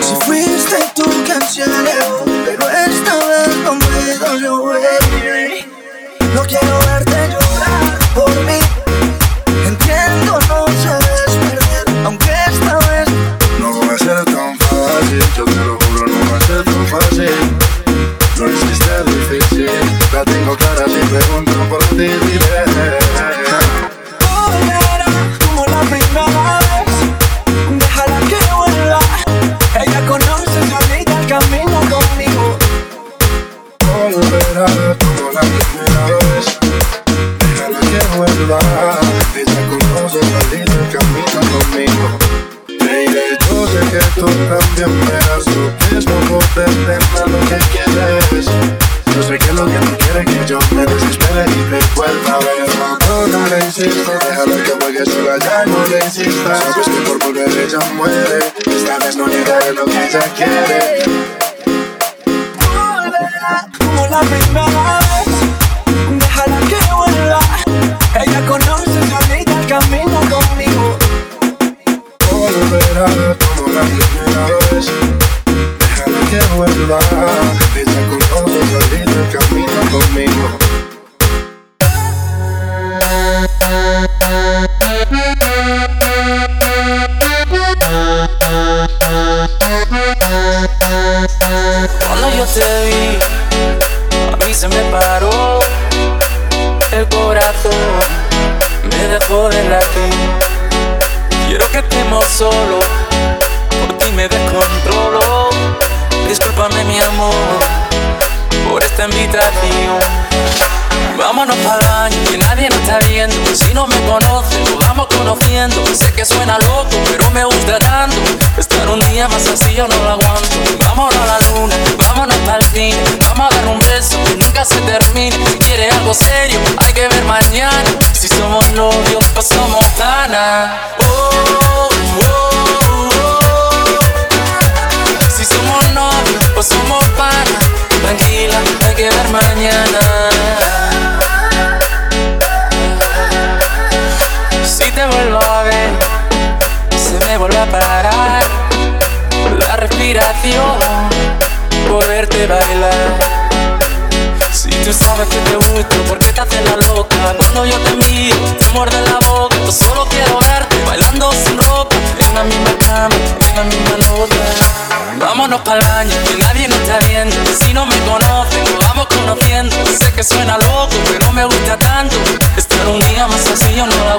Si fuiste tú quien se pero esta vez no puedo yo. No quiero le insistas. Sabes que por volver ella muere, esta vez no negaré lo que ella quiere. Volverá como la primera vez, déjala que vuelva. Ella conoce solita el camino conmigo. Volverá como la primera vez, déjala que vuelva. Ella conoce solita el camino conmigo. Mi amor por esta invitación. Vámonos para el baño, que nadie nos está viendo. Si no me conoces, nos vamos conociendo. Sé que suena loco, pero me gusta tanto. Estar un día más así yo no lo aguanto. Vámonos a la luna, vámonos para el cine. Vamos a dar un beso que nunca se termine. Si quieres algo serio, hay que ver mañana. Si somos novios, pues somos por verte bailar. Si tú sabes que te gusto, ¿por qué te haces la loca? Cuando yo te miro, te muerde la boca. Yo solo quiero verte bailando sin ropa, en la misma cama, en la misma nota. Vámonos para el baño, que nadie nos está viendo. Si no me conocen, nos vamos conociendo. Sé que suena loco, pero me gusta tanto. Estar un día más así yo no lo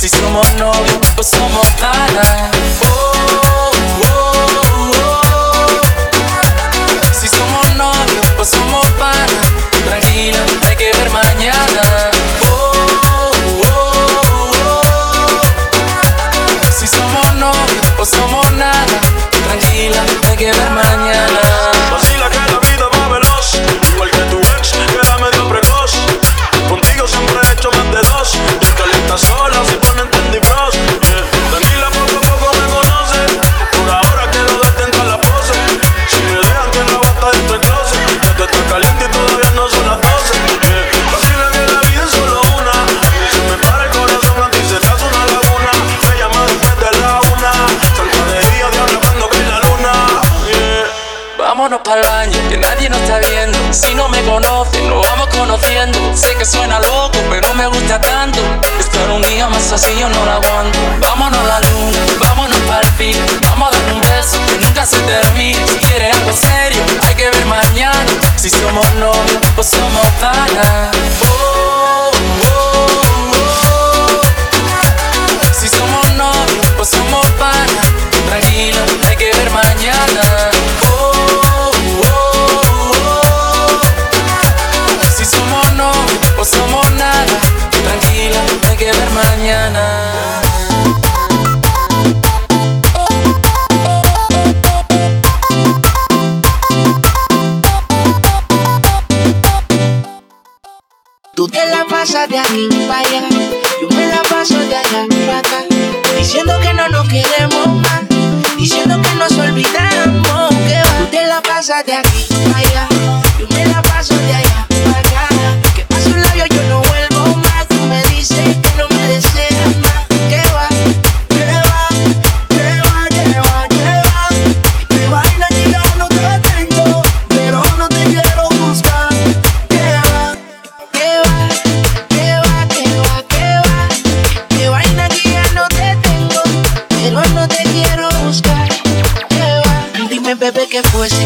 Si somos novios, pues somos panas. Oh, oh, oh. Si somos novios, pues somos panas. Tranquila, hay que ver mañana. Si somos novios, pues somos nada. Tranquila, hay que ver que suena loco, pero me gusta tanto. Estar un día más así yo no lo aguanto. Vámonos a la luna, vámonos para el fin. Vamos a dar un beso que nunca se termine. Si quieres algo serio, hay que ver mañana. Si somos novios, la pasas de aquí para allá, yo me la paso de allá para acá, diciendo que no nos queremos más, diciendo que nos olvidamos, que va. Tú la pasas de aquí depois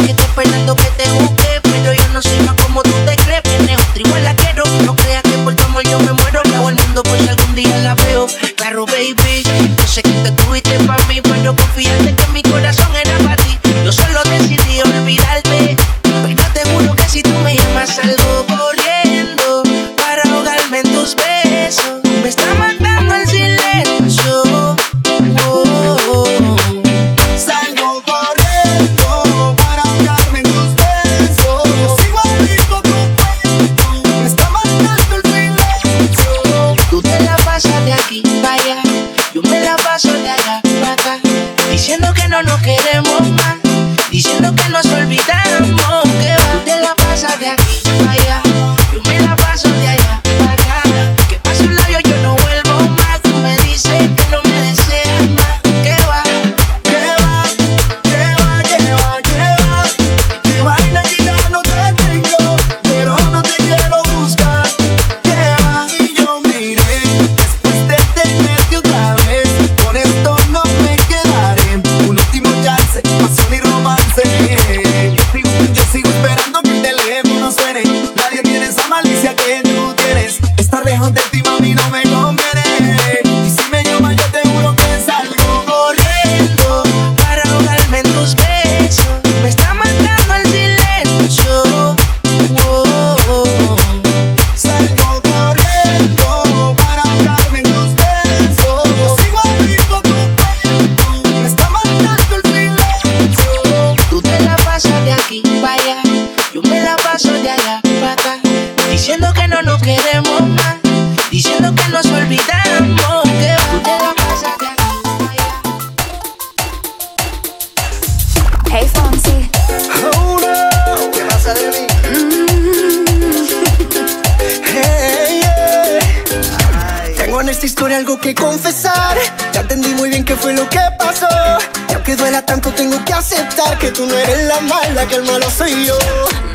tú no eres la mala, que el malo soy yo.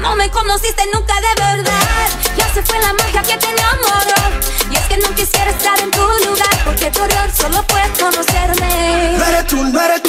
No me conociste nunca de verdad. Ya se fue la magia que te enamoró. Y es que no quisiera estar en tu lugar, porque tu error solo puedes conocerme. No eres tú, no eres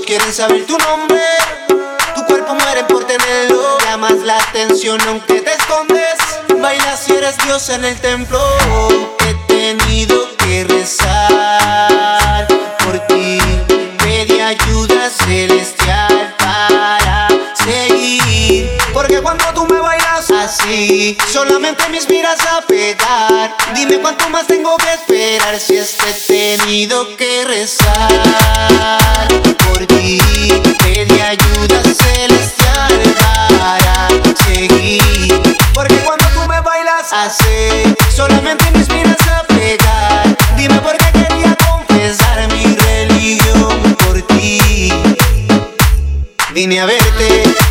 Quieren saber tu nombre. Tu cuerpo muere por tenerlo. Llamas la atención aunque te escondes. Bailas si eres Dios en el templo. He tenido que rezar por ti. Pedí ayuda celestial. Solamente me inspiras a pegar. Dime cuánto más tengo que esperar si es que he tenido que rezar por ti. Pedí ayuda celestial para seguir. Porque cuando tú me bailas así, solamente me inspiras a pegar. Dime por qué quería confesar mi religión por ti. Vine a verte.